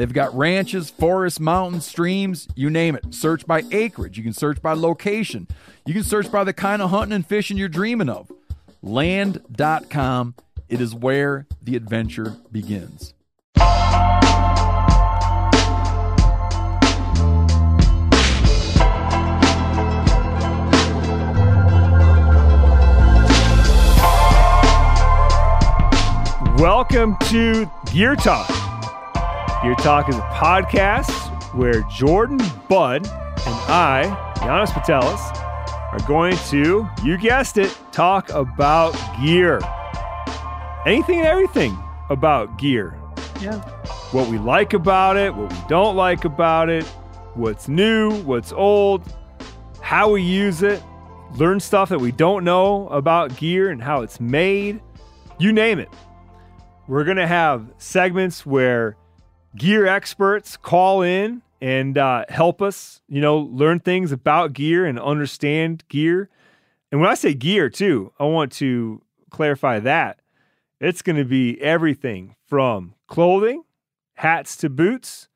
They've got ranches, forests, mountains, streams, you name it. Search by acreage. You can search by location. You can search by the kind of hunting and fishing you're dreaming of. Land.com. It is where the adventure begins. Welcome to Gear Talk. Gear Talk is a podcast where Jordan, Budd, and I, Janis Putelis, are going to, you guessed it, talk about gear. Anything and everything about gear. Yeah. What we like about it, what we don't like about it, what's new, what's old, how we use it, learn stuff that we don't know about gear and how it's made. You name it. We're going to have segments where gear experts call in and uh, help us, you know, learn things about gear and understand gear. And when I say gear, too, I want to clarify that it's going to be everything from clothing, hats to boots,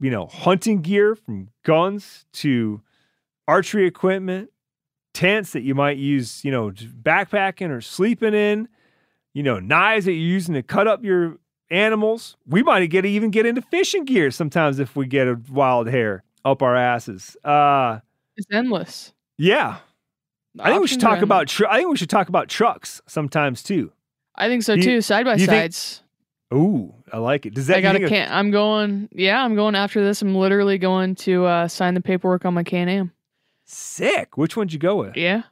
you know, hunting gear from guns to archery equipment, tents that you might use, you know, backpacking or sleeping in you know, knives that you're using to cut up your animals. We might get even get into fishing gear sometimes if we get a wild hair up our asses. Uh, it's endless. Yeah, The I think we should talk about. Tr- I think we should talk about trucks sometimes too. I think so you- too. Side by think- sides. Ooh, I like it. Does that I got a can. I'm going. Yeah, I'm going after this. I'm literally going to uh, sign the paperwork on my Can Am. sick? Which one'd you go with? Yeah.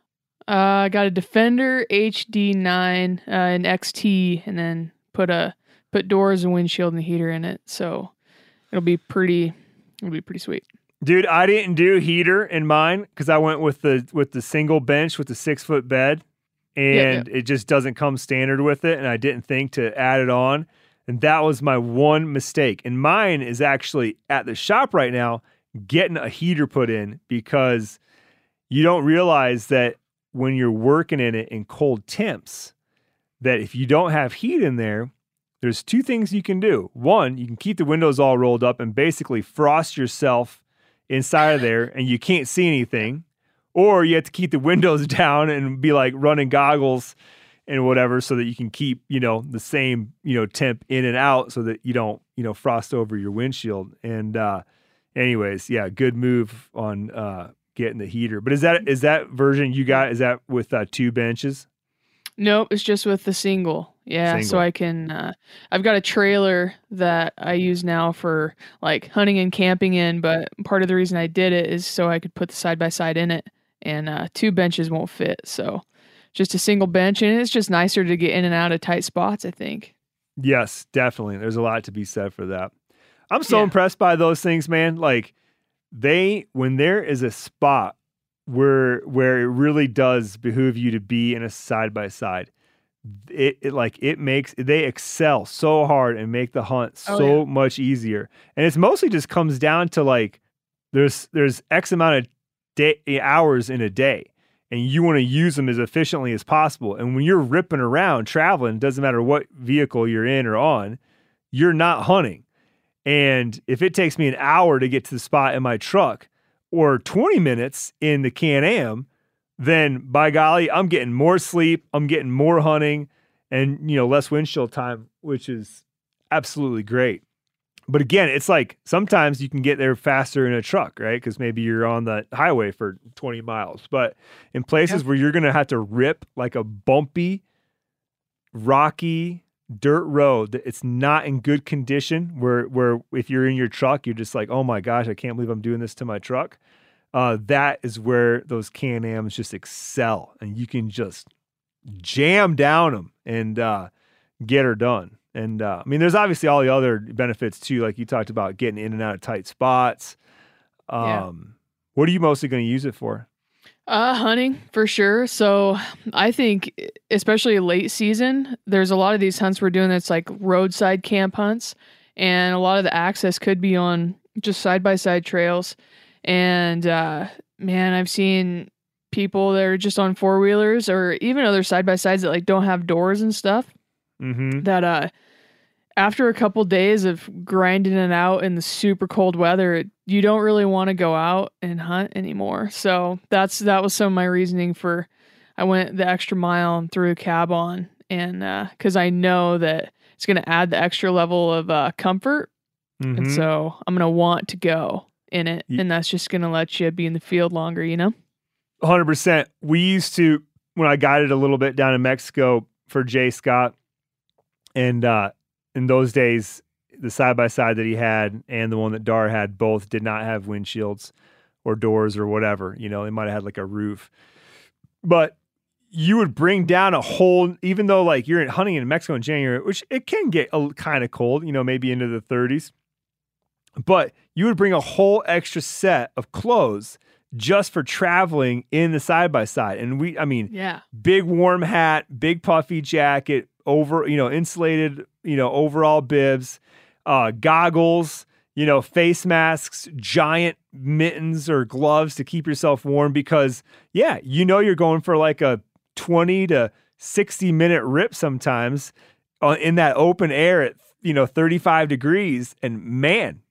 Uh, I got a Defender HD9, uh, an XT, and then put a put doors and windshield and heater in it. So it'll be pretty. It'll be pretty sweet. Dude, I didn't do heater in mine because I went with the with the single bench with the six foot bed, and it just doesn't come standard with it. And I didn't think to add it on, and that was my one mistake. And mine is actually at the shop right now getting a heater put in because you don't realize that when you're working in it in cold temps, that if you don't have heat in there, there's two things you can do. One, you can keep the windows all rolled up and basically frost yourself inside of there and you can't see anything. Or you have to keep the windows down and be like running goggles and whatever so that you can keep, you know, the same, you know, temp in and out so that you don't, you know, frost over your windshield. And uh anyways, yeah, good move on uh getting the heater. But is that is that version you got is that with uh two benches? Nope, it's just with the single. Yeah, so I can. Uh, I've got a trailer that I use now for like hunting and camping in, but part of the reason I did it is so I could put the side by side in it, and uh, two benches won't fit. So just a single bench, and it's just nicer to get in and out of tight spots. I think. Yes, definitely. There's a lot to be said for that. I'm so Yeah. impressed by those things, man. Like they when there is a spot where where it really does behoove you to be in a side by side. It, it like it makes they excel so hard and make the hunt Oh, so yeah. much easier. And it's mostly just comes down to like there's there's X amount of day, hours in a day and you want to use them as efficiently as possible. And when you're ripping around traveling, doesn't matter what vehicle you're in or on, you're not hunting. And if it takes me an hour to get to the spot in my truck or 20 minutes in the Can Am, then by golly, I'm getting more sleep, I'm getting more hunting and you know less windshield time, which is absolutely great. But again, it's like sometimes you can get there faster in a truck, right? Because maybe you're on the highway for 20 miles. But in places where you're going to have to rip like a bumpy, rocky dirt road that it's not in good condition, where where if you're in your truck, you're just like, oh my gosh, I can't believe I'm doing this to my truck. Uh, that is where those Can Ams just excel, and you can just jam down them and uh, get her done. And uh, I mean, there's obviously all the other benefits too, like you talked about getting in and out of tight spots. Um, yeah. What are you mostly going to use it for? Uh, hunting for sure. So I think, especially late season, there's a lot of these hunts we're doing that's like roadside camp hunts, and a lot of the access could be on just side by side trails. And uh, man, I've seen people that are just on four wheelers or even other side by sides that like don't have doors and stuff mm-hmm. that uh after a couple days of grinding it out in the super cold weather, you don't really want to go out and hunt anymore. So that's that was some of my reasoning for I went the extra mile and threw a cab on, and because uh, I know that it's going to add the extra level of uh, comfort, mm-hmm. and so I'm going to want to go in it, and that's just going to let you be in the field longer, you know. Hundred percent. We used to when I guided a little bit down in Mexico for Jay Scott and uh, in those days, the side by side that he had and the one that Dar had both did not have windshields or doors or whatever. You know, they might have had like a roof, but you would bring down a whole, even though like you're hunting in Mexico in January, which it can get a, kind of cold, you know, maybe into the 30s, but you would bring a whole extra set of clothes just for traveling in the side by side. And we, I mean, yeah, big warm hat, big puffy jacket, over, you know, insulated, you know, overall bibs, uh, goggles, you know, face masks, giant mittens or gloves to keep yourself warm because, yeah, you know, you're going for like a 20 to 60 minute rip sometimes uh, in that open air at, you know, 35 degrees. And man,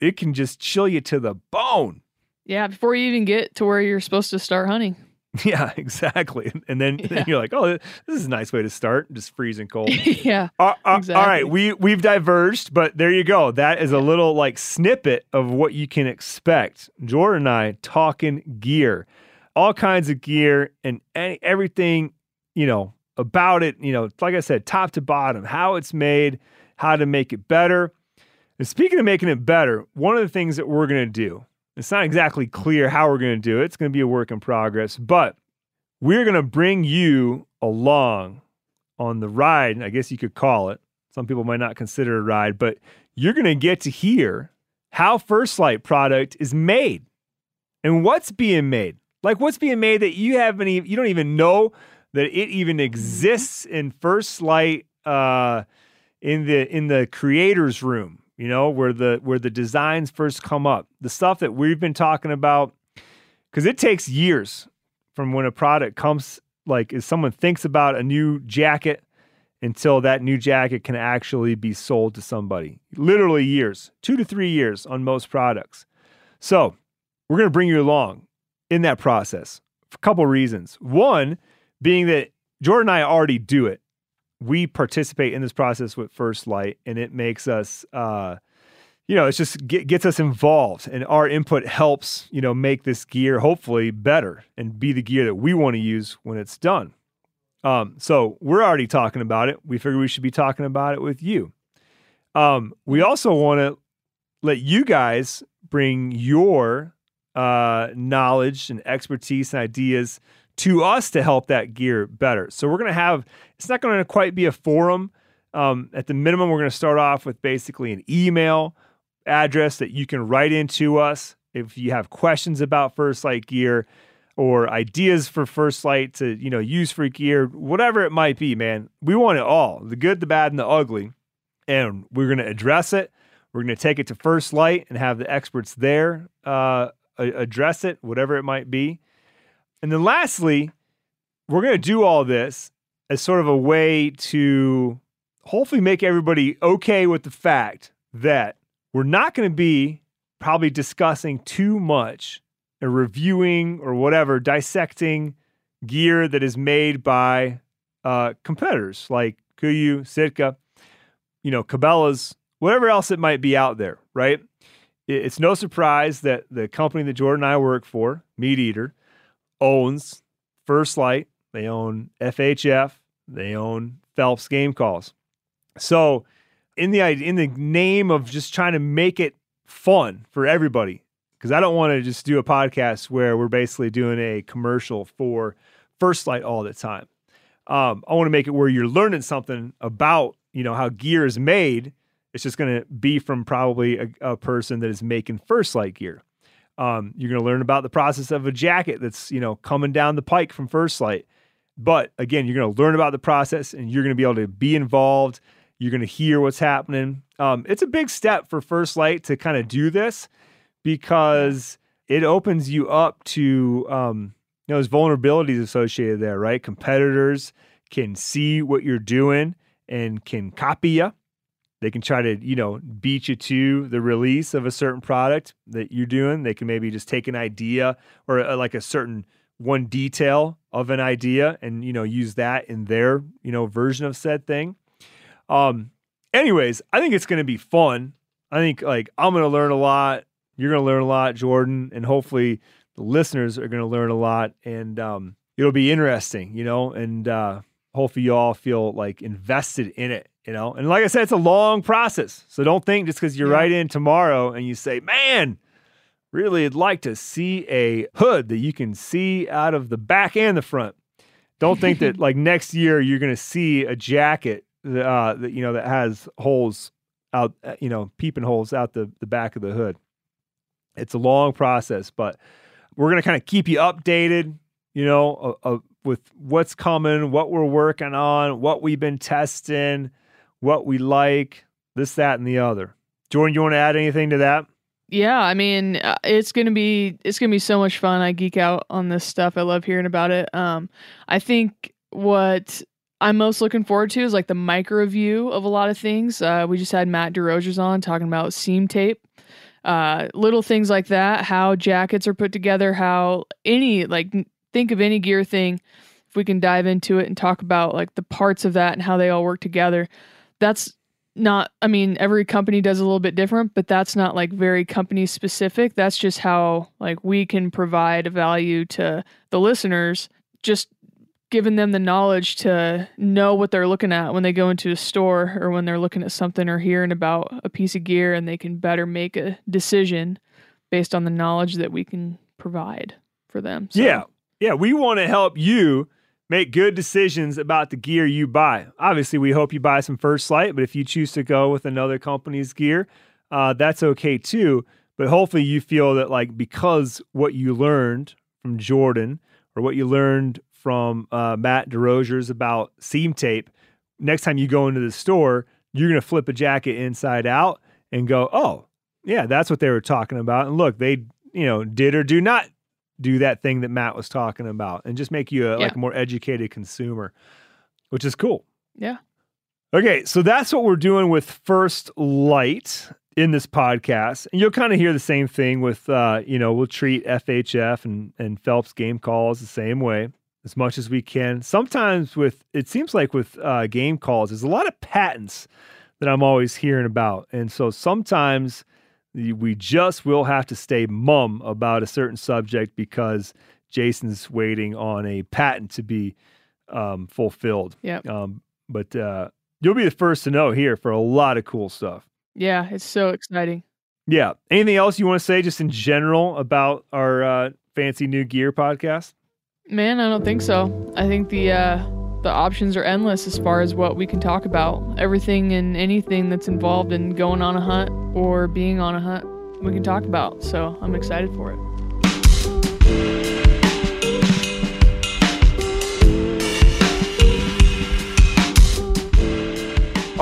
it can just chill you to the bone. Yeah, before you even get to where you're supposed to start hunting. Yeah, exactly. And then, yeah. then, you're like, oh, this is a nice way to start, just freezing cold. yeah. Uh, uh, exactly. All right, we we've diverged, but there you go. That is a little like snippet of what you can expect. Jordan and I talking gear, all kinds of gear and any, everything, you know, about it. You know, like I said, top to bottom, how it's made, how to make it better. And speaking of making it better, one of the things that we're gonna do it's not exactly clear how we're going to do it. It's going to be a work in progress, but we're going to bring you along on the ride, I guess you could call it. Some people might not consider it a ride, but you're going to get to hear how First Lite product is made and what's being made. Like what's being made that you haven't even you don't even know that it even exists in First Lite uh, in the in the creators room you know, where the where the designs first come up. The stuff that we've been talking about cuz it takes years from when a product comes like if someone thinks about a new jacket until that new jacket can actually be sold to somebody. Literally years, 2 to 3 years on most products. So, we're going to bring you along in that process for a couple reasons. One being that Jordan and I already do it we participate in this process with First Lite, and it makes us, uh, you know, it just get, gets us involved, and our input helps, you know, make this gear hopefully better and be the gear that we want to use when it's done. Um, so we're already talking about it. We figure we should be talking about it with you. Um, we also want to let you guys bring your uh, knowledge and expertise and ideas to us to help that gear better. So we're going to have, it's not going to quite be a forum. Um, at the minimum, we're going to start off with basically an email address that you can write into us if you have questions about First Lite gear or ideas for First Lite to, you know, use for gear, whatever it might be, man. We want it all, the good, the bad, and the ugly. And we're going to address it. We're going to take it to First Lite and have the experts there uh, address it, whatever it might be. And then lastly, we're going to do all this as sort of a way to hopefully make everybody okay with the fact that we're not going to be probably discussing too much or reviewing or whatever, dissecting gear that is made by uh, competitors like KUIU, Sitka, you know, Cabela's, whatever else it might be out there, right? It's no surprise that the company that Jordan and I work for, Meat Eater, owns First Lite, They own FHF. They own Phelps Game Calls. So, in the in the name of just trying to make it fun for everybody, because I don't want to just do a podcast where we're basically doing a commercial for First Lite all the time. Um, I want to make it where you're learning something about you know how gear is made. It's just going to be from probably a, a, person that is making First Light gear. Um, you're going to learn about the process of a jacket that's you know coming down the pike from First Lite. But again, you're going to learn about the process and you're going to be able to be involved. You're going to hear what's happening. Um, it's a big step for First Lite to kind of do this because it opens you up to um, you know there's vulnerabilities associated there, right? Competitors can see what you're doing and can copy you. They can try to, you know, beat you to the release of a certain product that you're doing. They can maybe just take an idea or a, uh, like a certain one detail of an idea and you know use that in their you know version of said thing. Um anyways i think it's going to be fun. I think like i'm going to learn a lot. You're going to learn a lot jordan and hopefully the listeners are going to learn a lot and um it'll be interesting you know and uh hopefully you all feel like invested in it you know and like i said it's a long process so don't think just because you're yeah. right in tomorrow and you say man really would like to see a hood that you can see out of the back and the front. Don't think that like next year you're going to see a jacket uh, that you know that has holes out, uh, you know, peeping holes out the the back of the hood. It's a long process, but we're going to kind of keep you updated, you know, uh, uh, with what's coming, what we're working on, what we've been testing, what we like, this, that, and the other. Jordan, you want to add anything to that? Yeah, I mean, uh, it's gonna be it's gonna be so much fun. I geek out on this stuff. I love hearing about it. Um, I think what I'm most looking forward to is like the micro view of a lot of things. Uh, we just had Matt DeRogers on talking about seam tape, uh, little things like that. How jackets are put together. How any like think of any gear thing. If we can dive into it and talk about like the parts of that and how they all work together, that's not i mean every company does a little bit different but that's not like very company specific that's just how like we can provide value to the listeners just giving them the knowledge to know what they're looking at when they go into a store or when they're looking at something or hearing about a piece of gear and they can better make a decision based on the knowledge that we can provide for them so. yeah yeah we want to help you Make good decisions about the gear you buy. Obviously, we hope you buy some First Lite, but if you choose to go with another company's gear, uh, that's okay too. But hopefully, you feel that like because what you learned from Jordan or what you learned from uh, Matt DeRogers about seam tape, next time you go into the store, you're going to flip a jacket inside out and go, oh, yeah, that's what they were talking about. And look, they, you know, did or do not do that thing that Matt was talking about and just make you a, yeah. like a more educated consumer, which is cool. Yeah. Okay, so that's what we're doing with First Lite in this podcast, and you'll kind of hear the same thing with, uh, you know, we'll treat FHF and and Phelps game calls the same way as much as we can. Sometimes with it seems like with uh, game calls, there's a lot of patents that I'm always hearing about, and so sometimes we just will have to stay mum about a certain subject because Jason's waiting on a patent to be um, fulfilled. Yeah. Um, but uh, you'll be the first to know here for a lot of cool stuff. Yeah, it's so exciting. Yeah. Anything else you want to say just in general about our uh, fancy new gear podcast? Man, I don't think so. I think the uh, the options are endless as far as what we can talk about. Everything and anything that's involved in going on a hunt or being on a hunt, we can talk about. So I'm excited for it.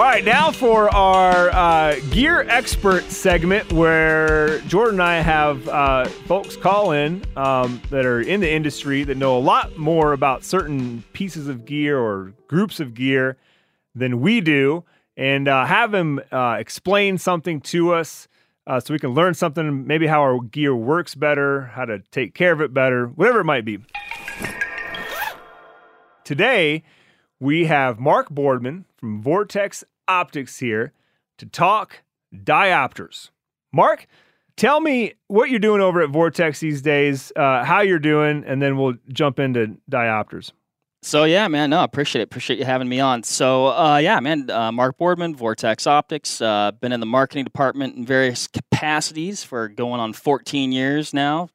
All right, now for our uh, gear expert segment where Jordan and I have uh, folks call in um, that are in the industry that know a lot more about certain pieces of gear or groups of gear than we do and uh, have them uh, explain something to us uh, so we can learn something, maybe how our gear works better, how to take care of it better, whatever it might be. Today, we have Mark Boardman from Vortex Optics here to talk diopters. Mark, tell me what you're doing over at Vortex these days, uh, how you're doing, and then we'll jump into diopters. So yeah, man, no, appreciate it. Appreciate you having me on. So uh, yeah, man, uh, Mark Boardman, Vortex Optics. Uh, been in the marketing department in various capacities for going on 14 years now.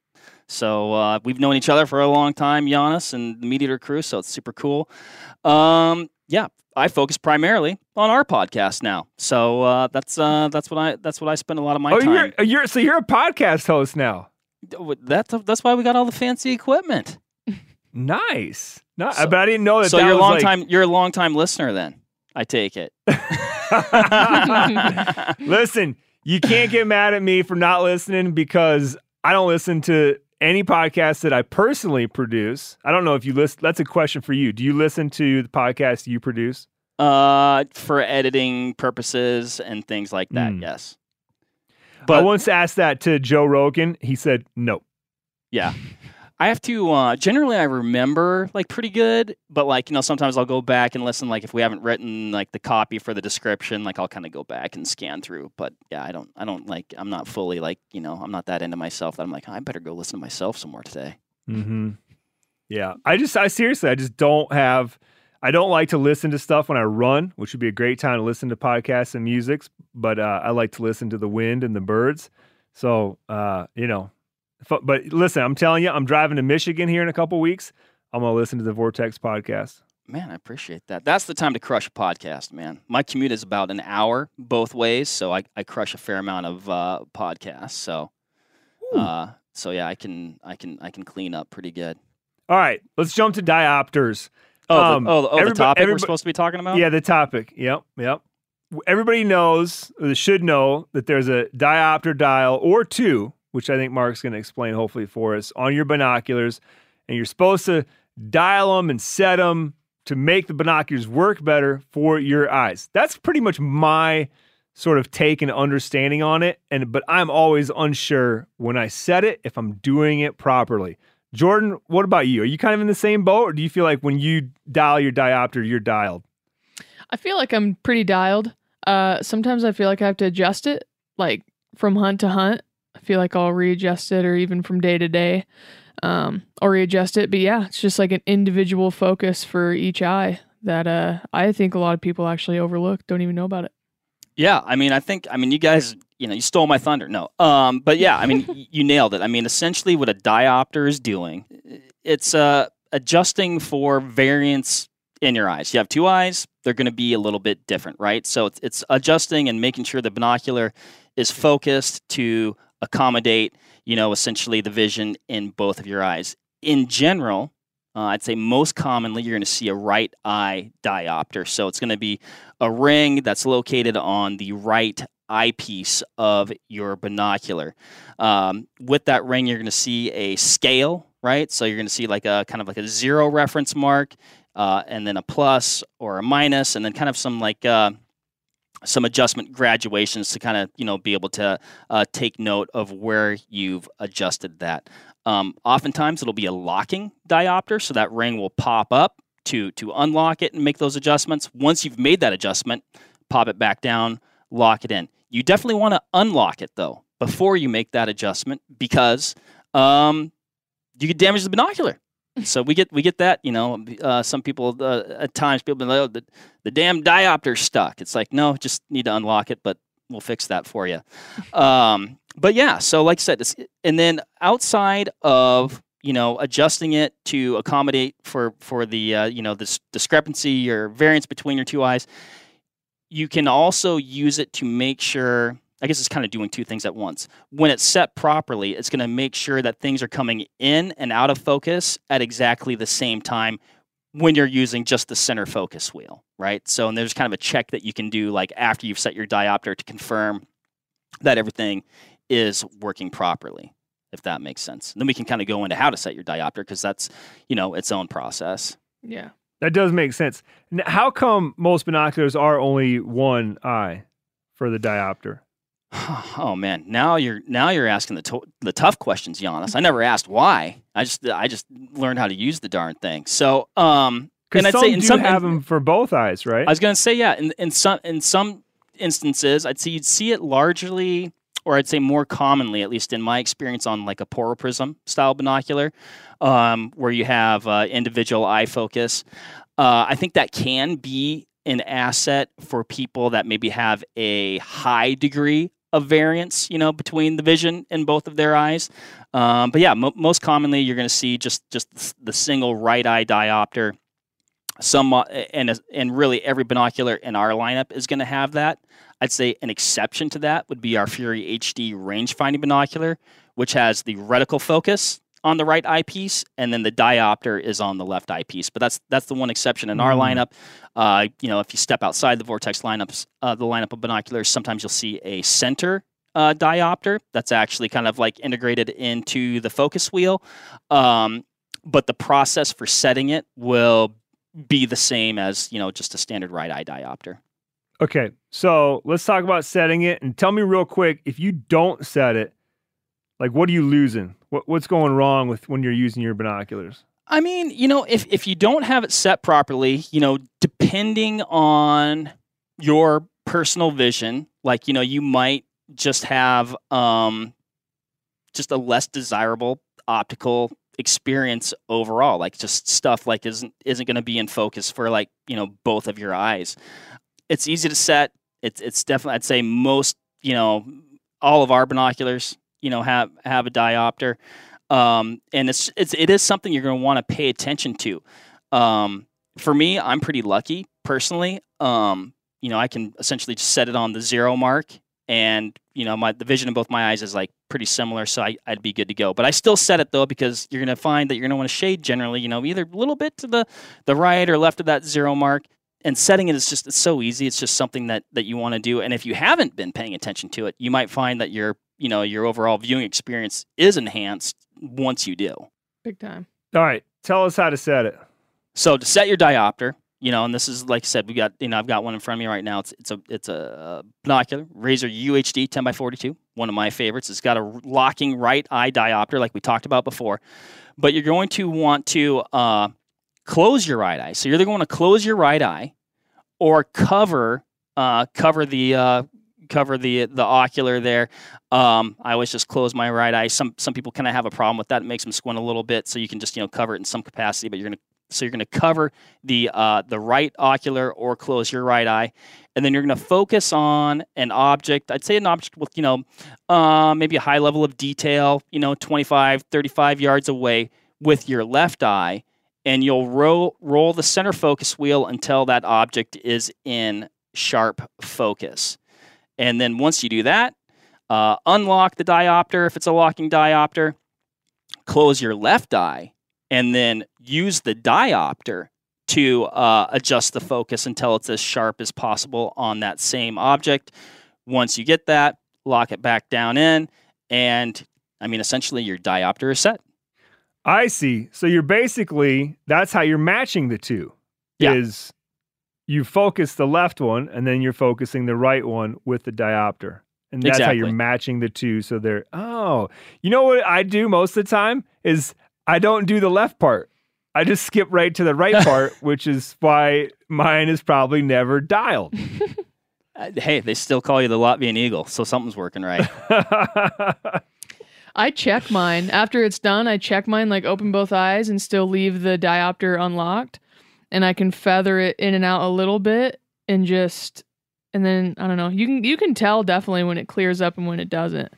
So uh, we've known each other for a long time, Janis and the MeatEater crew. So it's super cool. Um, yeah, I focus primarily on our podcast now. So uh, that's uh, that's what I that's what I spend a lot of my oh, time. You're, you're so you're a podcast host now. That's that's why we got all the fancy equipment. nice. No, so, but I didn't know that. So that you're a long like... time. You're a long time listener, then. I take it. Listen, you can't get mad at me for not listening because I don't listen to any podcast that I personally produce. I don't know if you listen. That's a question for you. Do you listen to the podcast you produce? Uh, for editing purposes and things like that. Mm. Yes. But I once asked that to Joe Rogan. He said no. Yeah. I have to uh, generally I remember like pretty good, but like you know sometimes I'll go back and listen. Like if we haven't written like the copy for the description, like I'll kind of go back and scan through. But yeah, I don't I don't like I'm not fully like you know I'm not that into myself that I'm like oh, I better go listen to myself some more today. Hmm. Yeah, I just I seriously I just don't have. I don't like to listen to stuff when I run, which would be a great time to listen to podcasts and music. But uh, I like to listen to the wind and the birds. So uh, you know, but listen, I'm telling you, I'm driving to Michigan here in a couple weeks. I'm gonna listen to the Vortex podcast. Man, I appreciate that. That's the time to crush a podcast, man. My commute is about an hour both ways, so I, I crush a fair amount of uh, podcasts. So, uh, so yeah, I can I can I can clean up pretty good. All right, let's jump to diopters. Oh, um, the, oh, oh the topic we're supposed to be talking about? Yeah, the topic. Yep, yep. Everybody knows, or should know, that there's a diopter dial or two which I think Mark's going to explain hopefully for us, on your binoculars. And you're supposed to dial them and set them to make the binoculars work better for your eyes. That's pretty much my sort of take and understanding on it. And but I'm always unsure when I set it if I'm doing it properly. Jordan, what about you? Are you kind of in the same boat, or do you feel like when you dial your diopter, you're dialed? I feel like I'm pretty dialed. Uh, sometimes I feel like I have to adjust it, like from hunt to hunt. Feel like I'll readjust it or even from day to day. Um, I'll readjust it. But yeah, it's just like an individual focus for each eye that uh, I think a lot of people actually overlook, don't even know about it. Yeah, I mean, I think, I mean, you guys, you know, you stole my thunder. No, um, but yeah, I mean, you nailed it. I mean, essentially, what a diopter is doing, it's uh, adjusting for variance in your eyes. You have two eyes; they're going to be a little bit different, right? So it's, it's adjusting and making sure the binocular is focused to accommodate, you know, essentially the vision in both of your eyes. In general, uh, I'd say most commonly you're going to see a right eye diopter. So it's going to be a ring that's located on the right eyepiece of your binocular. Um, with that ring, you're going to see a scale, right? So you're going to see like a kind of like a zero reference mark, uh, and then a plus or a minus, and then kind of some like uh, some adjustment graduations to kind of you know be able to uh, take note of where you've adjusted that. Um, oftentimes it'll be a locking diopter, so that ring will pop up to to unlock it and make those adjustments. Once you've made that adjustment, pop it back down, lock it in. You definitely want to unlock it though before you make that adjustment because um, you could damage the binocular so we get we get that you know uh, some people uh, at times people be like oh, the, the damn diopter's stuck. It's like no just need to unlock it but we'll fix that for you um, but yeah so like i said and then outside of you know adjusting it to accommodate for for the uh, you know this discrepancy or variance between your two eyes you can also use it to make sure I guess it's kind of doing two things at once. When it's set properly, it's going to make sure that things are coming in and out of focus at exactly the same time when you're using just the center focus wheel, right? So, and there's kind of a check that you can do like after you've set your diopter to confirm that everything is working properly, if that makes sense. And then we can kind of go into how to set your diopter because that's, you know, its own process. Yeah. That does make sense. How come most binoculars are only one eye for the diopter? Oh man, now you're now you're asking the to- the tough questions, Janis. I never asked why. I just I just learned how to use the darn thing. So, um, and I'd some say in do some have them for both eyes, right? I was gonna say yeah. In in some in some instances, I'd say you'd see it largely, or I'd say more commonly, at least in my experience, on like a Porro prism style binocular, um, where you have uh, individual eye focus. Uh, I think that can be an asset for people that maybe have a high degree of variance, you know, between the vision in both of their eyes. Um, but yeah, mo- most commonly you're going to see just just the single right eye diopter. Some and and really every binocular in our lineup is going to have that. I'd say an exception to that would be our Fury HD range finding binocular, which has the reticle focus on the right eyepiece, and then the diopter is on the left eyepiece. But that's that's the one exception in mm. our lineup. Uh, you know, if you step outside the Vortex lineups, uh, the lineup of binoculars, sometimes you'll see a center uh, diopter that's actually kind of like integrated into the focus wheel. Um, but the process for setting it will be the same as you know just a standard right eye diopter. Okay, so let's talk about setting it, and tell me real quick if you don't set it, like what are you losing? What, what's going wrong with when you're using your binoculars? I mean, you know, if if you don't have it set properly, you know, depending on your personal vision, like you know, you might just have um, just a less desirable optical experience overall. Like just stuff like isn't isn't going to be in focus for like you know both of your eyes. It's easy to set. It's it's definitely I'd say most you know all of our binoculars you know have have a diopter, um, and it's it's it is something you're going to want to pay attention to. Um, for me, I'm pretty lucky personally. Um, you know, I can essentially just set it on the zero mark, and you know, my the vision in both my eyes is like pretty similar, so I, would be good to go. But I still set it though because you're going to find that you're going to want to shade generally, you know, either a little bit to the the right or left of that zero mark. And setting it is just it's so easy. It's just something that that you want to do. And if you haven't been paying attention to it, you might find that you're you know your overall viewing experience is enhanced once you do. Big time. All right, tell us how to set it. So to set your diopter, you know, and this is like I said, we got you know I've got one in front of me right now. It's it's a it's a binocular Razor UHD 10 by 42, one of my favorites. It's got a locking right eye diopter like we talked about before, but you're going to want to uh, close your right eye. So you're either going to close your right eye or cover uh, cover the uh, cover the the ocular there. Um, I always just close my right eye. Some some people kind of have a problem with that. It makes them squint a little bit, so you can just you know cover it in some capacity. But you're gonna so you're gonna cover the uh, the right ocular or close your right eye, and then you're gonna focus on an object. I'd say an object with you know uh, maybe a high level of detail. You know, 25, 35 yards away with your left eye. And you'll roll roll the center focus wheel until that object is in sharp focus. And then once you do that, uh, unlock the diopter if it's a locking diopter, close your left eye, and then use the diopter to uh, adjust the focus until it's as sharp as possible on that same object. Once you get that, lock it back down in, and I mean, essentially, your diopter is set. I see. So you're basically that's how you're matching the two. Yeah. Is you focus the left one and then you're focusing the right one with the diopter. And that's exactly. how you're matching the two. So they're, oh, you know what I do most of the time is I don't do the left part. I just skip right to the right part, which is why mine is probably never dialed. Hey, they still call you the Latvian Eagle, so something's working right. I check mine after it's done. I check mine like open both eyes and still leave the diopter unlocked and I can feather it in and out a little bit and just and then I don't know. You can you can tell definitely when it clears up and when it doesn't.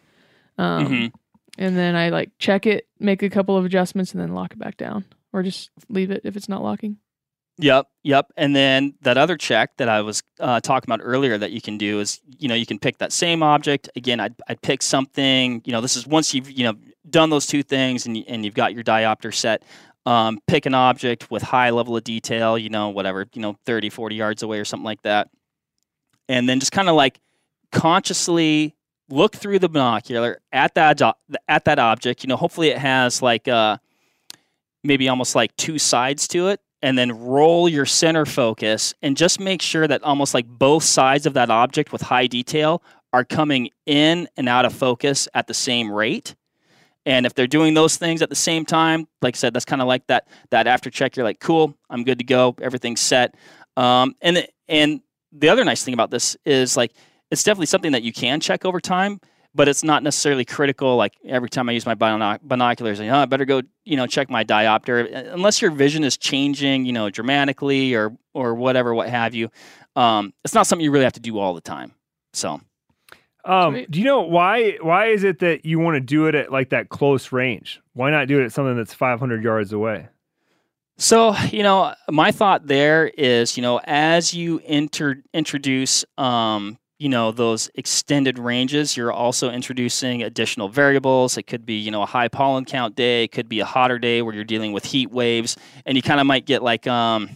Um, mm-hmm. And then I like check it, make a couple of adjustments, and then lock it back down, or just leave it if it's not locking. Yep, yep. And then that other check that I was uh, talking about earlier that you can do is, you know, you can pick that same object. Again, I'd, I'd pick something, you know, this is once you've, you know, done those two things and, and you've got your diopter set, um, pick an object with high level of detail, you know, whatever, you know, 30, 40 yards away or something like that. And then just kind of like consciously look through the binocular at that at that object. You know, hopefully it has like uh, maybe almost like two sides to it, and then roll your center focus and just make sure that almost like both sides of that object with high detail are coming in and out of focus at the same rate. And if they're doing those things at the same time, like I said, that's kind of like that that after check. You're like, cool, I'm good to go, everything's set. Um, and and the other nice thing about this is like it's definitely something that you can check over time, but it's not necessarily critical. Like every time I use my binoc- binoculars, like, oh, I better go, you know, check my diopter. Unless your vision is changing, you know, dramatically or or whatever, what have you. Um, it's not something you really have to do all the time. So um, do you know why? Why is it that you want to do it at like that close range? Why not do it at something that's 500 yards away? So you know, my thought there is, you know, as you enter introduce, um, you know, those extended ranges, you're also introducing additional variables. It could be, you know, a high pollen count day. It could be a hotter day where you're dealing with heat waves, and you kind of might get like, um,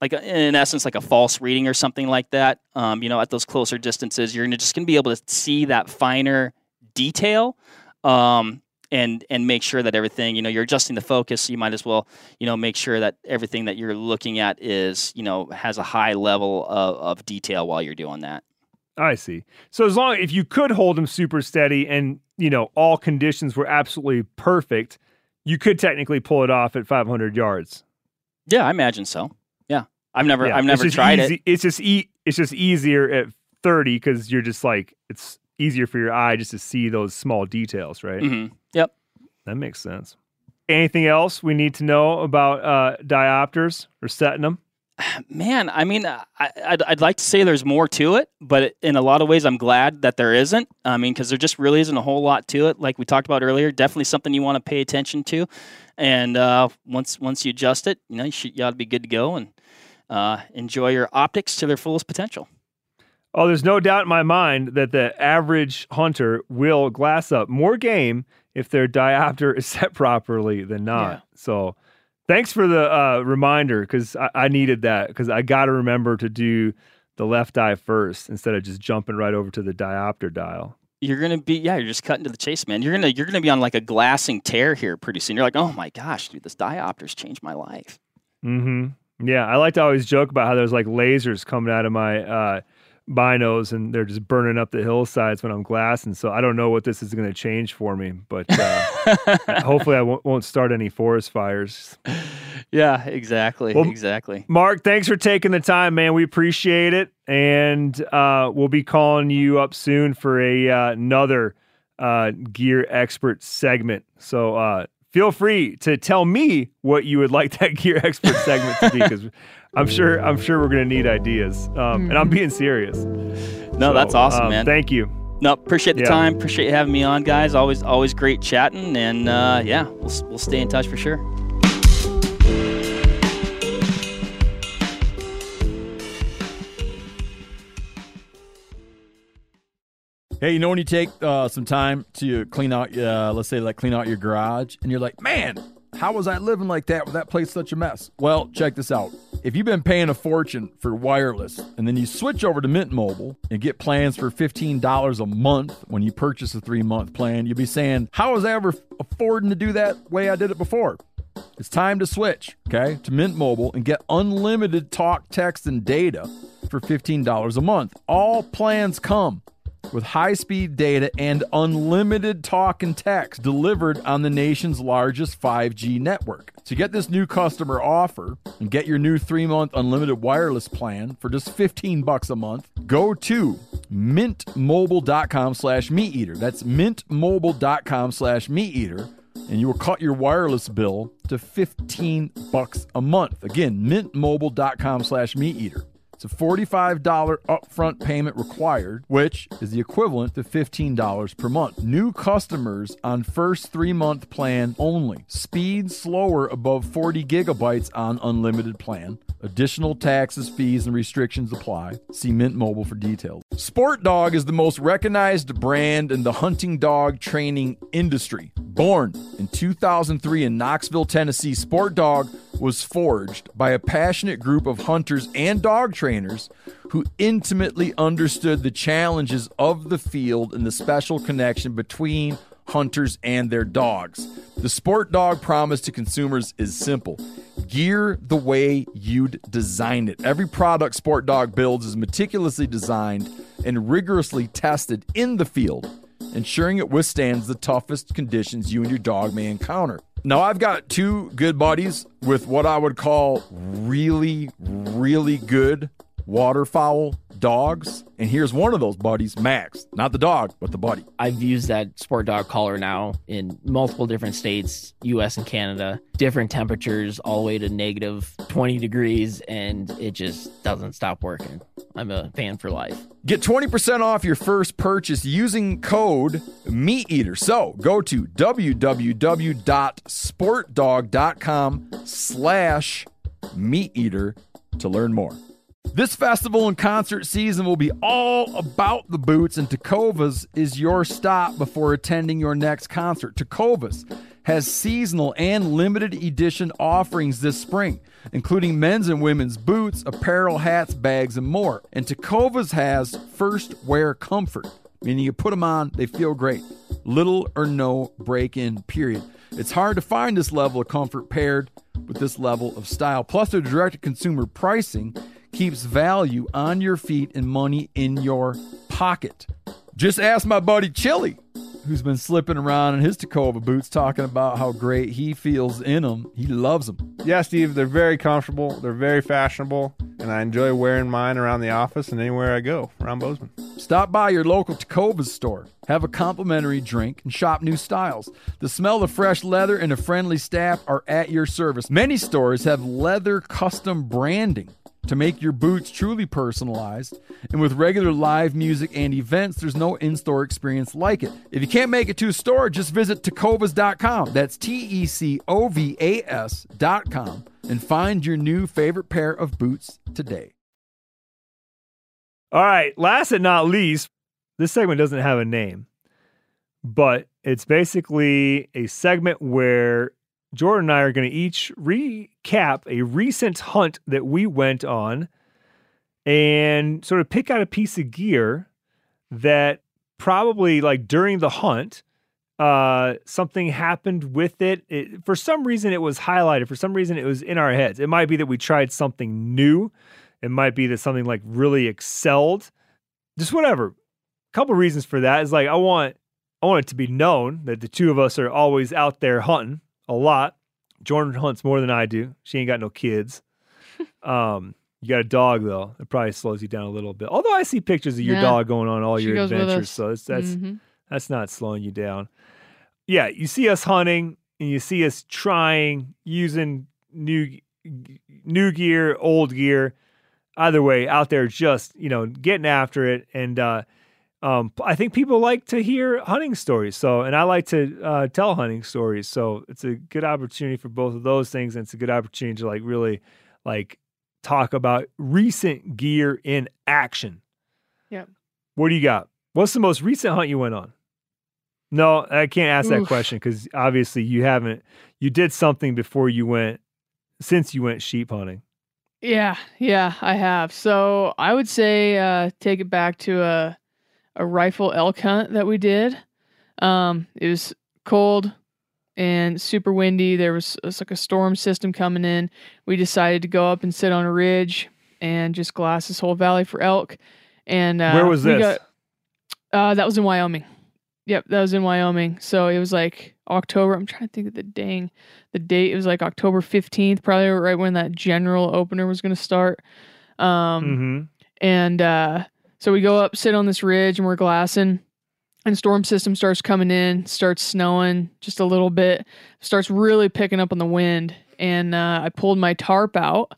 like a, in essence like a false reading or something like that um, you know at those closer distances you're just going to be able to see that finer detail um, and and make sure that everything you know you're adjusting the focus so you might as well you know make sure that everything that you're looking at is you know has a high level of, of detail while you're doing that. I see. So as long if you could hold them super steady and you know all conditions were absolutely perfect you could technically pull it off at 500 yards. Yeah i imagine so I've never yeah, I've never tried easy, it. It's just e- it's just easier at 30 because you're just like it's easier for your eye just to see those small details, right? Mm-hmm. Yep, that makes sense. Anything else we need to know about uh, diopters or setting them? Man, I mean, I, I'd, I'd like to say there's more to it, but in a lot of ways, I'm glad that there isn't. I mean, because there just really isn't a whole lot to it. Like we talked about earlier, definitely something you want to pay attention to. And uh, once once you adjust it, you know, you, should, you ought to be good to go. And uh, enjoy your optics to their fullest potential. Oh, there's no doubt in my mind that the average hunter will glass up more game if their diopter is set properly than not. Yeah. So, thanks for the uh, reminder because I-, I needed that because I got to remember to do the left eye first instead of just jumping right over to the diopter dial. You're gonna be yeah, you're just cutting to the chase, man. You're gonna you're gonna be on like a glassing tear here pretty soon. You're like, oh my gosh, dude, this diopter's changed my life. Mm-hmm. Yeah, I like to always joke about how there's like lasers coming out of my uh, binos and they're just burning up the hillsides when I'm glassing. So I don't know what this is going to change for me, but uh, hopefully I won't, won't start any forest fires. Yeah, exactly. Well, exactly. Mark, thanks for taking the time, man. We appreciate it. And uh, we'll be calling you up soon for a uh, another uh, gear expert segment. So uh, feel free to tell me what you would like that gear expert segment to be because I'm sure I'm sure we're going to need ideas. Um, and I'm being serious. No, so, that's awesome, um, man. Thank you. No, appreciate the yeah. time. Appreciate you having me on, guys. Always always great chatting, and uh, yeah, we'll we'll stay in touch for sure. Hey, you know when you take uh, some time to clean out, uh, let's say, like clean out your garage, and you're like, man, how was I living like that with that place such a mess? Well, check this out. If you've been paying a fortune for wireless, and then you switch over to Mint Mobile and get plans for $15 a month when you purchase a three month plan, you'll be saying, how was I ever affording to do that way I did it before? It's time to switch, okay, to Mint Mobile and get unlimited talk, text, and data for $15 a month. All plans come with high speed data and unlimited talk and text delivered on the nation's largest 5G network. To get this new customer offer and get your new 3-month unlimited wireless plan for just 15 bucks a month, go to mintmobile.com slash meateater. That's mintmobile.com slash meateater and you will cut your wireless bill to 15 bucks a month. Again, mintmobile.com slash meateater. It's a $45 upfront payment required, which is the equivalent to $15 per month. New customers on first three month plan only. Speed slower above 40 gigabytes on unlimited plan. Additional taxes, fees, and restrictions apply. See Mint Mobile for details. Sport Dog is the most recognized brand in the hunting dog training industry Born in 2003 in Knoxville, Tennessee, Sport Dog was forged by a passionate group of hunters and dog trainers who intimately understood the challenges of the field and the special connection between hunters and their dogs. The Sport Dog promise to consumers is simple gear the way you'd design it. Every product Sport Dog builds is meticulously designed and rigorously tested in the field, ensuring it withstands the toughest conditions you and your dog may encounter. Now, I've got two good buddies with what I would call really, really good waterfowl dogs. And here's one of those buddies, Max. Not the dog, but the buddy. I've used that sport dog collar now in multiple different states, US and Canada, different temperatures, all the way to negative 20 degrees, and it just doesn't stop working. I'm a fan for life. Get 20% off your first purchase using code MeatEater. So go to www.sportdog.com slash MeatEater to learn more. This festival and concert season will be all about the boots, and Tecovas is your stop before attending your next concert. Tecovas has seasonal and limited edition offerings this spring, including men's and women's boots, apparel, hats, bags, and more. And Tecovas has first wear comfort, meaning you put them on, they feel great. Little or no break in, period. It's hard to find this level of comfort paired with this level of style. Plus, their direct to consumer pricing keeps value on your feet and money in your pocket. Just ask my buddy Chili, who's been slipping around in his Tecova boots, talking about how great he feels in them. He loves them. Yeah, Steve, they're very comfortable. They're very fashionable, and I enjoy wearing mine around the office and anywhere I go around Bozeman. Stop by your local Tecovas store, have a complimentary drink, and shop new styles. The smell of fresh leather and a friendly staff are at your service. Many stores have leather custom branding to make your boots truly personalized. And with regular live music and events, there's no in store experience like it. If you can't make it to a store, just visit tecovas.com. That's T E C O V A S.com and find your new favorite pair of boots today. All right, last but not least, this segment doesn't have a name, but it's basically a segment where Jordan and I are going to each recap a recent hunt that we went on and sort of pick out a piece of gear that probably like during the hunt uh something happened with it. it for some reason it was highlighted. For some reason it was in our heads. It might be that we tried something new. It might be that something like really excelled. Just whatever. A couple reasons for that is like i want i want it to be known that the two of us are always out there hunting a lot. Jordan hunts more than I do. She ain't got no kids. um, you got a dog though. It probably slows you down a little bit. Although I see pictures of your Yeah. dog going on all She your adventures, so it's, that's Mhm. that's not slowing you down. Yeah, you see us hunting and you see us trying using new new gear, old gear. Either way, out there just, you know, getting after it and uh um, I think people like to hear hunting stories. So, and I like to uh, tell hunting stories. So, it's a good opportunity for both of those things, and it's a good opportunity to like really like talk about recent gear in action. Yep. What do you got? What's the most recent hunt you went on? No, I can't ask that Oof. question because obviously you haven't. You did something before you went, since you went sheep hunting. Yeah, yeah, I have. So I would say uh, take it back to a a rifle elk hunt that we did. Um, it was cold and super windy. There was, was like a storm system coming in. We decided to go up and sit on a ridge and just glass this whole valley for elk. And uh, Where was this? Got, uh, that was in Wyoming. Yep, that was in Wyoming. So it was like October. I'm trying to think of the dang the date. It was like October 15th, probably right when that general opener was going to start. Um, mm-hmm. and uh, so we go up, sit on this ridge, and we're glassing. And storm system starts coming in, starts snowing just a little bit, starts really picking up on the wind. And uh, I pulled my tarp out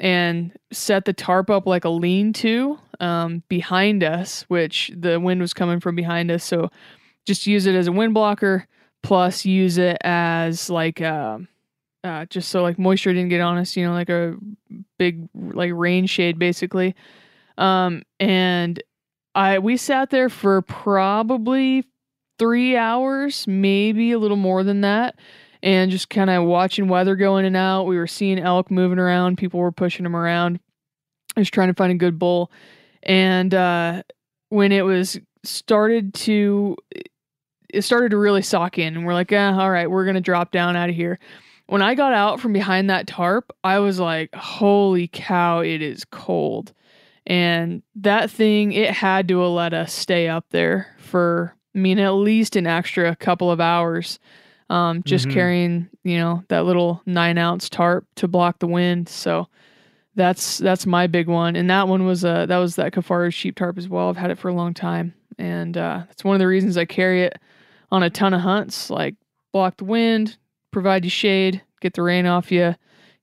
and set the tarp up like a lean to um, behind us, which the wind was coming from behind us. So just use it as a wind blocker, plus use it as like uh, uh, just so like moisture didn't get on us, you know, like a big like rain shade basically. Um, and I we sat there for probably three hours, maybe a little more than that. And just kind of watching weather go in and out. We were seeing elk moving around. People were pushing them around. I was trying to find a good bull. And uh, when it was started to, it started to really sock in. And we're like, eh, all right, we're to drop down out of here. When I got out from behind that tarp, I was like, holy cow, it is cold. And that thing, it had to have let us stay up there for, I mean, at least an extra couple of hours. Um, just Mhm. carrying, you know, that little nine ounce tarp to block the wind. So that's that's my big one. And that one was uh that was that Kifaru sheep tarp as well. I've had it for a long time. And uh that's one of the reasons I carry it on a ton of hunts, like block the wind, provide you shade, get the rain off you,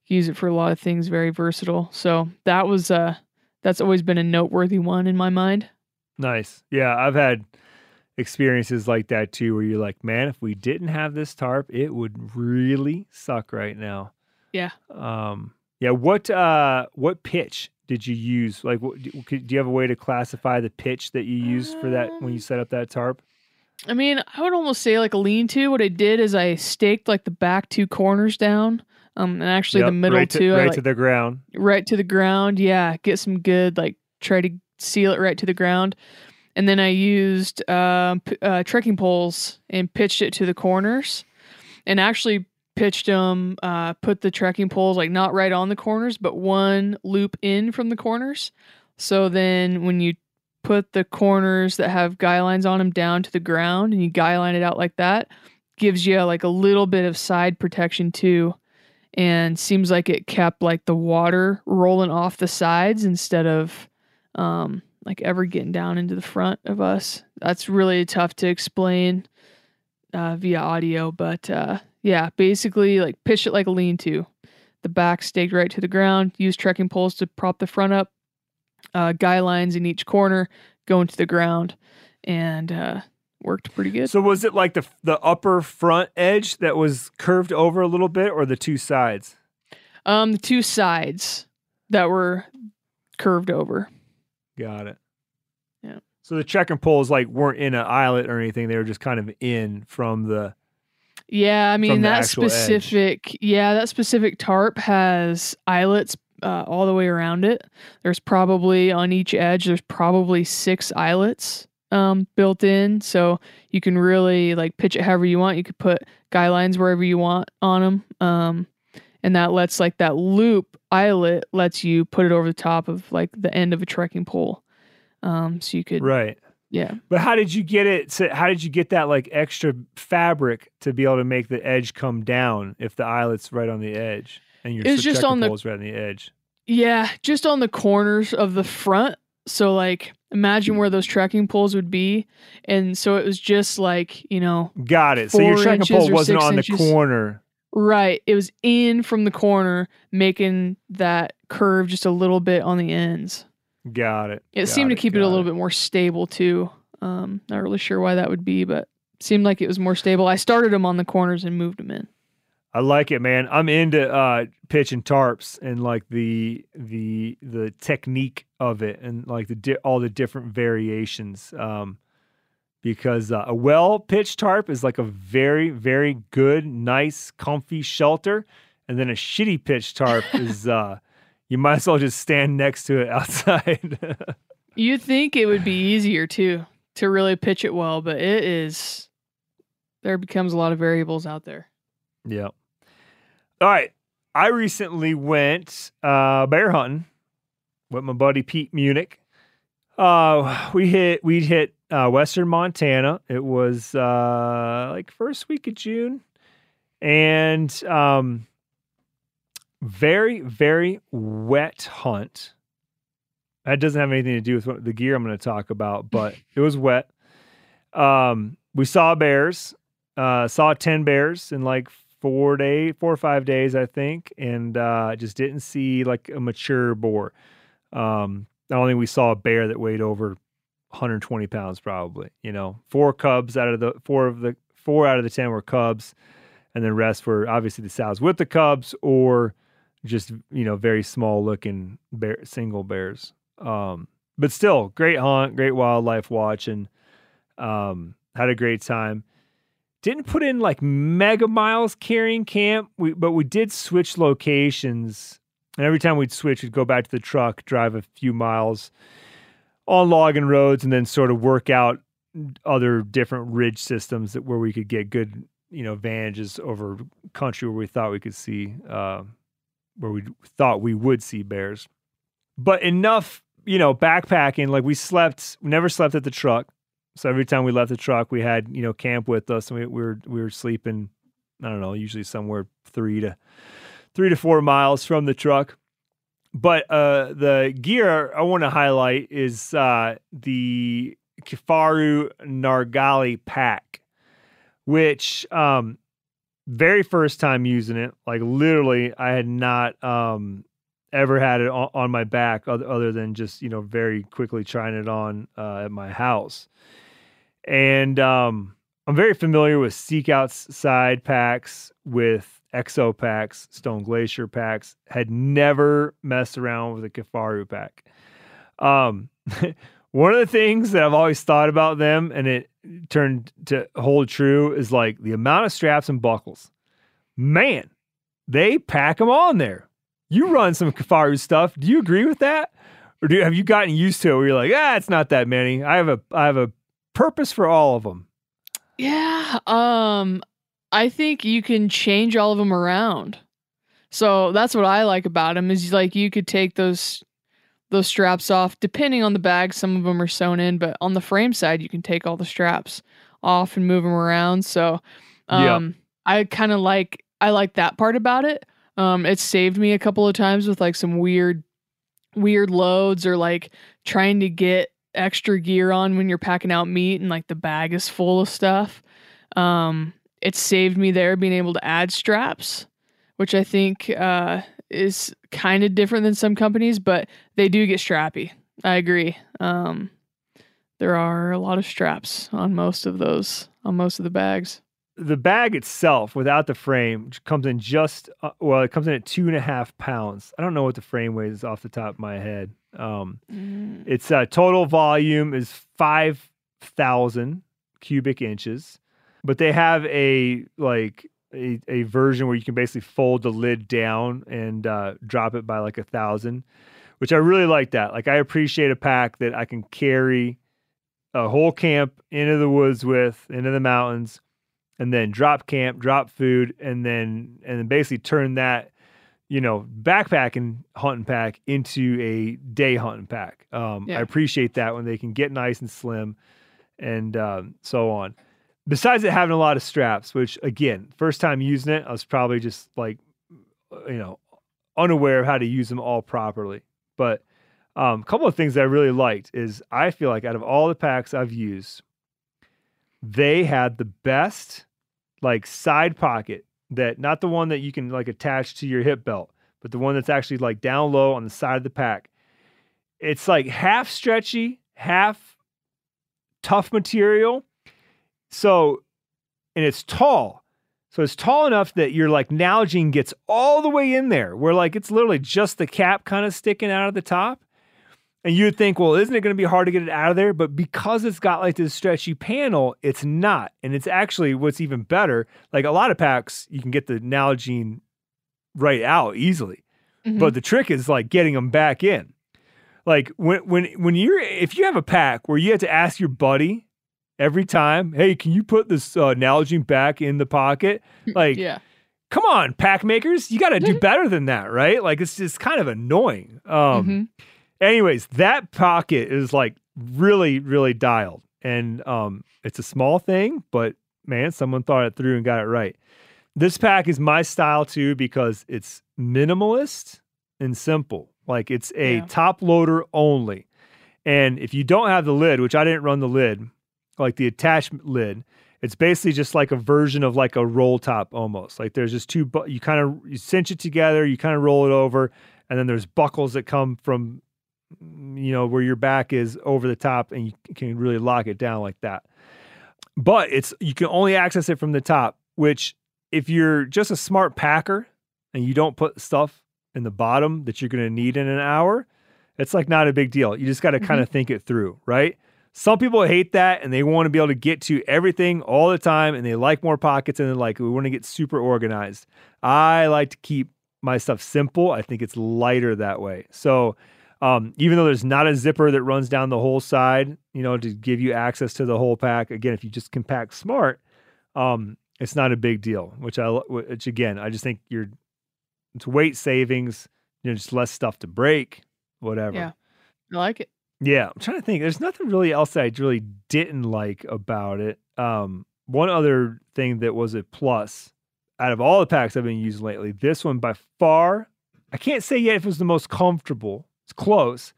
use it for a lot of things, very versatile. So that was uh that's always been a noteworthy one in my mind. Nice. Yeah, I've had experiences like that too, where you're like, man, if we didn't have this tarp, it would really suck right now. Yeah. Um. Yeah. What uh What pitch did you use? Like, what, do could- do you have a way to classify the pitch that you used for that when you set up that tarp? I mean, I would almost say like a lean to. What I did is I staked like the back two corners down. Um, and actually Yep, the middle right to, too. Right like, to the ground. right to the ground. Yeah, get some good like try to seal it right to the ground. And then I used um, p- uh, trekking poles and pitched it to the corners, and actually pitched them. Uh, put the trekking poles like not right on the corners, but one loop in from the corners. So then when you put the corners that have guy lines on them down to the ground and you guy line it out like that, gives you like a little bit of side protection too and seems like it kept like the water rolling off the sides instead of um like ever getting down into the front of us. That's really tough to explain uh, via audio but uh yeah basically like pitch it like a lean-to. The back staked right to the ground use trekking poles to prop the front up uh guy lines in each corner going to the ground and uh worked pretty good So was it like the the upper front edge that was curved over a little bit, or the two sides? um the two sides that were curved over Got it. Yeah. So the trekking poles like weren't in an eyelet or anything; they were just kind of in from the. Yeah, I mean that actual edge. specific yeah, that specific tarp has eyelets uh, all the way around it. There's probably on each edge there's probably 6 eyelets um built in so you can really like pitch it however you want. You could put guy lines wherever you want on them. Um and that lets like that loop eyelet lets you put it over the top of like the end of a trekking pole. Um so you could Right. yeah. But how did you get it? To, how did you get that like extra fabric to be able to make the edge come down if the eyelet's right on the edge and your It's just on the- pole's right on the edge? Yeah, just on the corners of the front. So like imagine where those trekking poles would be. And so it was just like, you know, Got it. So your inches pole wasn't on inches. the corner. right. It was in from the corner, making that curve just a little bit on the ends. Got it. It Got seemed to keep it, a little bit more stable too. Um, not really sure why that would be, but seemed like it was more stable. I started them on the corners and moved them in. I like it, man. I'm into uh, pitching tarps and like the the the technique of it and like the di- all the different variations. Um, because uh, a well pitched tarp is like a very very good, nice, comfy shelter, and then a shitty pitched tarp is uh, you might as well just stand next to it outside. You'd think it would be easier too to really pitch it well, but it is there becomes a lot of variables out there. Yeah. All right. I recently went uh, bear hunting with my buddy Pete Munich. Uh, we hit we hit uh, Western Montana. It was uh, like first week of June, and um, very very wet hunt. That doesn't have anything to do with what, the gear I'm going to talk about, but it was wet. Um, we saw bears. Uh, saw ten bears in like four day, four or five days, I think, and uh, just didn't see like a mature boar. Um, I don't think we saw a bear that weighed over 120 pounds, probably. You know, four cubs out of the four of the four out of the ten were cubs, and the rest were obviously the sows with the cubs or just you know very small looking bear single bears. Um, but still, great hunt, great wildlife watch, and um, had a great time. Didn't put in like mega miles carrying camp, we, but we did switch locations. And every time we'd switch, we'd go back to the truck, drive a few miles on logging roads, and then sort of work out other different ridge systems that where we could get good, you know, advantages over country where we thought we could see, uh, where we thought we would see bears. But enough, you know, backpacking. Like we slept, never slept at the truck. So every time we left the truck, we had you know camp with us, and we, we were we were sleeping. I don't know, usually somewhere three to three to four miles from the truck. But uh, the gear I want to highlight is uh, the Kifaru Gnargali pack, which um, very first time using it, like literally, I had not um, ever had it on, on my back other, other, than just you know very quickly trying it on uh, at my house and um, I'm very familiar with Seek Outside packs, with Exo packs, Stone Glacier packs. Had never messed around with a Kifaru pack. Um, one of the things that I've always thought about them, and it turned to hold true, is like the amount of straps and buckles. Man, they pack them on there. You run some Kifaru stuff. Do you agree with that? Or do have you gotten used to it where you're like, ah, it's not that many. I have a I have a purpose for all of them? Yeah, um I think you can change all of them around. So that's what I like about them is like you could take those those straps off depending on the bag. Some of them are sewn in, but on the frame side you can take all the straps off and move them around. So um yep. I kind of like I like that part about it. Um it saved me a couple of times with like some weird weird loads or like trying to get extra gear on when you're packing out meat and like the bag is full of stuff. Um, it saved me there being able to add straps, which I think uh, is kind of different than some companies, but they do get strappy. I agree. Um, there are a lot of straps on most of those, on most of the bags. The bag itself, without the frame, comes in just uh, well, it comes in at two and a half pounds. I don't know what the frame weighs off the top of my head. Um, mm. Its uh, total volume is 5,000 cubic inches, but they have a like a, a version where you can basically fold the lid down and uh, drop it by like a thousand, which I really like that. Like I appreciate a pack that I can carry a whole camp into the woods with, into the mountains, and then drop camp, drop food, and then and then basically turn that you know, backpacking hunting pack into a day hunting pack. Um, yeah. I appreciate that when they can get nice and slim and um, so on. Besides it having a lot of straps, which again, first time using it, I was probably just like, you know, unaware of how to use them all properly. But um, a couple of things that I really liked is I feel like out of all the packs I've used, they had the best like side pocket that not the one that you can like attach to your hip belt, but the one that's actually like down low on the side of the pack. It's like half stretchy, half tough material. So, and it's tall. So it's tall enough that your like Nalgene gets all the way in there, where like it's literally just the cap kind of sticking out of the top. And you would think, well, isn't it going to be hard to get it out of there? But because it's got like this stretchy panel, it's not. And it's actually what's even better. Like a lot of packs, you can get the Nalgene right out easily. Mm-hmm. But the trick is like getting them back in. Like when when when you're if you have a pack where you have to ask your buddy every time, hey, can you put this uh, Nalgene back in the pocket? Like, yeah. Come on, pack makers, you got to do better than that, right? Like it's just kind of annoying. Um, mm-hmm Anyways, that pocket is like really, really dialed. And um, it's a small thing, but man, someone thought it through and got it right. This pack is my style too because it's minimalist and simple. Like it's a yeah. top loader only. And if you don't have the lid, which I didn't run the lid, like the attachment lid, it's basically just like a version of like a roll top almost. Like there's just two, bu- you kind of you cinch it together, you kind of roll it over, and then there's buckles that come from you know, where your back is over the top and you can really lock it down like that. But it's you can only access it from the top, which if you're just a smart packer and you don't put stuff in the bottom that you're going to need in an hour, it's like not a big deal. You just got to mm-hmm. kind of think it through, right? Some people hate that and they want to be able to get to everything all the time and they like more pockets and they're like, we want to get super organized. I like to keep my stuff simple. I think it's lighter that way. So, um, even though there's not a zipper that runs down the whole side, you know, to give you access to the whole pack, again, if you just can pack smart, um, it's not a big deal. Which I, which again, I just think you're, it's weight savings, you know, just less stuff to break, whatever. Yeah. I like it. Yeah, I'm trying to think. There's nothing really else that I really didn't like about it. Um, one other thing that was a plus out of all the packs I've been using lately, this one by far, I can't say yet if it was the most comfortable. It's close,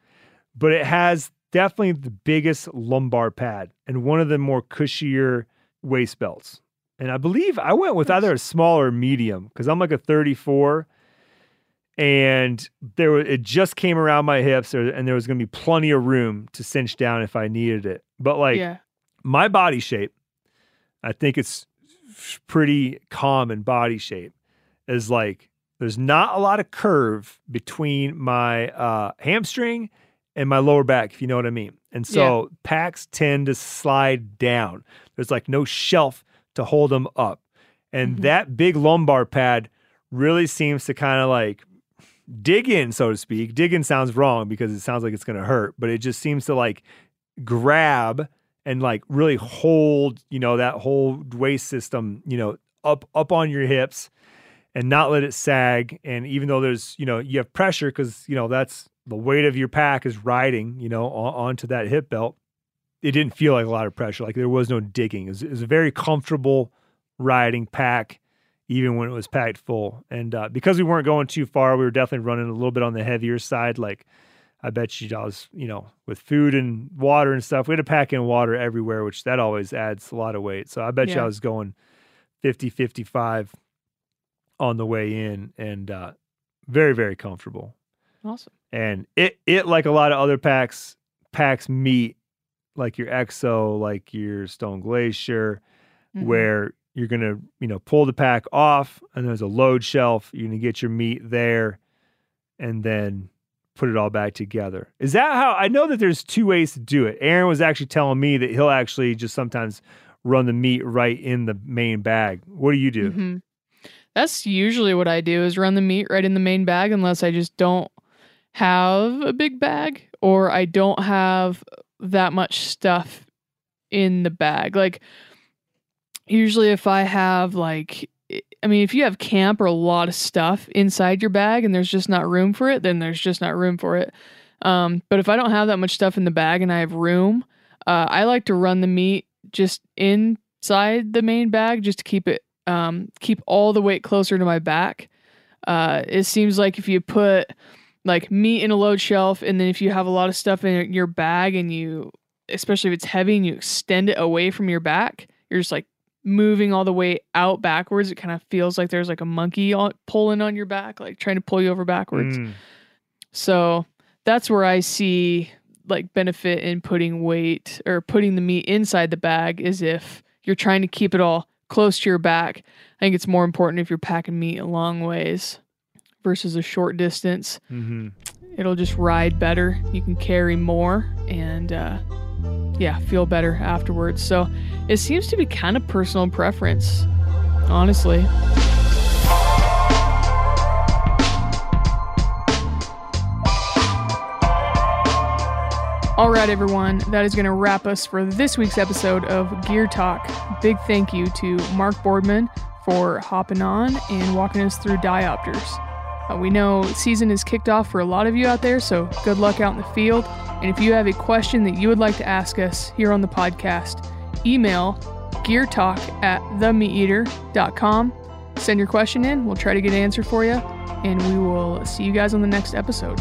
but it has definitely the biggest lumbar pad and one of the more cushier waist belts. And I believe I went with either a small or medium because I'm like a 34 and there was, it just came around my hips and there was going to be plenty of room to cinch down if I needed it. But like yeah. my body shape, I think it's pretty common body shape is like there's not a lot of curve between my uh, hamstring and my lower back, if you know what I mean. And so yeah. packs tend to slide down. There's like no shelf to hold them up. And mm-hmm. that big lumbar pad really seems to kind of like dig in, so to speak. Dig in sounds wrong because it sounds like it's going to hurt, but it just seems to like grab and like really hold, you know, that whole waist system, you know, up up on your hips and not let it sag. And even though there's, you know, you have pressure because, you know, that's the weight of your pack is riding, you know, on, onto that hip belt. It didn't feel like a lot of pressure. Like there was no digging. It was, it was a very comfortable riding pack even when it was packed full. And uh, because we weren't going too far, we were definitely running a little bit on the heavier side. Like I bet you I was, you know, with food and water and stuff, we had to pack in water everywhere, which that always adds a lot of weight. So I bet yeah. you I was going 50, 55 on the way in and uh, very, very comfortable. Awesome. And it, it, like a lot of other packs, packs meat like your EXO, like your Stone Glacier, mm-hmm. where you're to, you know, pull the pack off and there's a load shelf. You're to get your meat there and then put it all back together. Is that how I know that there's two ways to do it? Aaron was actually telling me that he'll actually just sometimes run the meat right in the main bag. What do you do? Mm-hmm. That's usually what I do is run the meat right in the main bag unless I just don't have a big bag or I don't have that much stuff in the bag. Like usually if I have like I mean, if you have camp or a lot of stuff inside your bag and there's just not room for it, then there's just not room for it. Um, but if I don't have that much stuff in the bag and I have room, uh, I like to run the meat just inside the main bag just to keep it um, keep all the weight closer to my back. Uh, it seems like if you put like meat in a load shelf and then if you have a lot of stuff in your bag and you especially if it's heavy and you extend it away from your back, you're just like moving all the way out backwards, it kind of feels like there's like a monkey on, pulling on your back, like trying to pull you over backwards. Mm. So that's where I see like benefit in putting weight or putting the meat inside the bag is if you're trying to keep it all close to your back. I think it's more important if you're packing meat a long ways versus a short distance. Mm-hmm. It'll just ride better. You can carry more and uh, yeah, feel better afterwards. So it seems to be kind of personal preference, honestly. All right, everyone, that is going to wrap us for this week's episode of Gear Talk. Big thank you to Mark Boardman for hopping on and walking us through diopters. Uh, we know season is kicked off for a lot of you out there, so good luck out in the field. And if you have a question that you would like to ask us here on the podcast, email geartalk at themeateater.com. Send your question in. We'll try to get an answer for you. And we will see you guys on the next episode.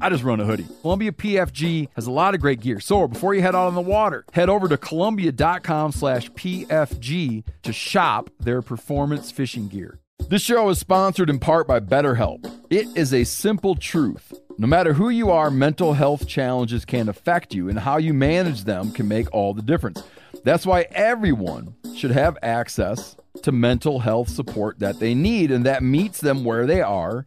I just run a hoodie. Columbia PFG has a lot of great gear. So before you head out on the water, head over to Columbia.com slash PFG to shop their performance fishing gear. This show is sponsored in part by BetterHelp. It is a simple truth. No matter who you are, mental health challenges can affect you, and how you manage them can make all the difference. That's why everyone should have access to mental health support that they need and that meets them where they are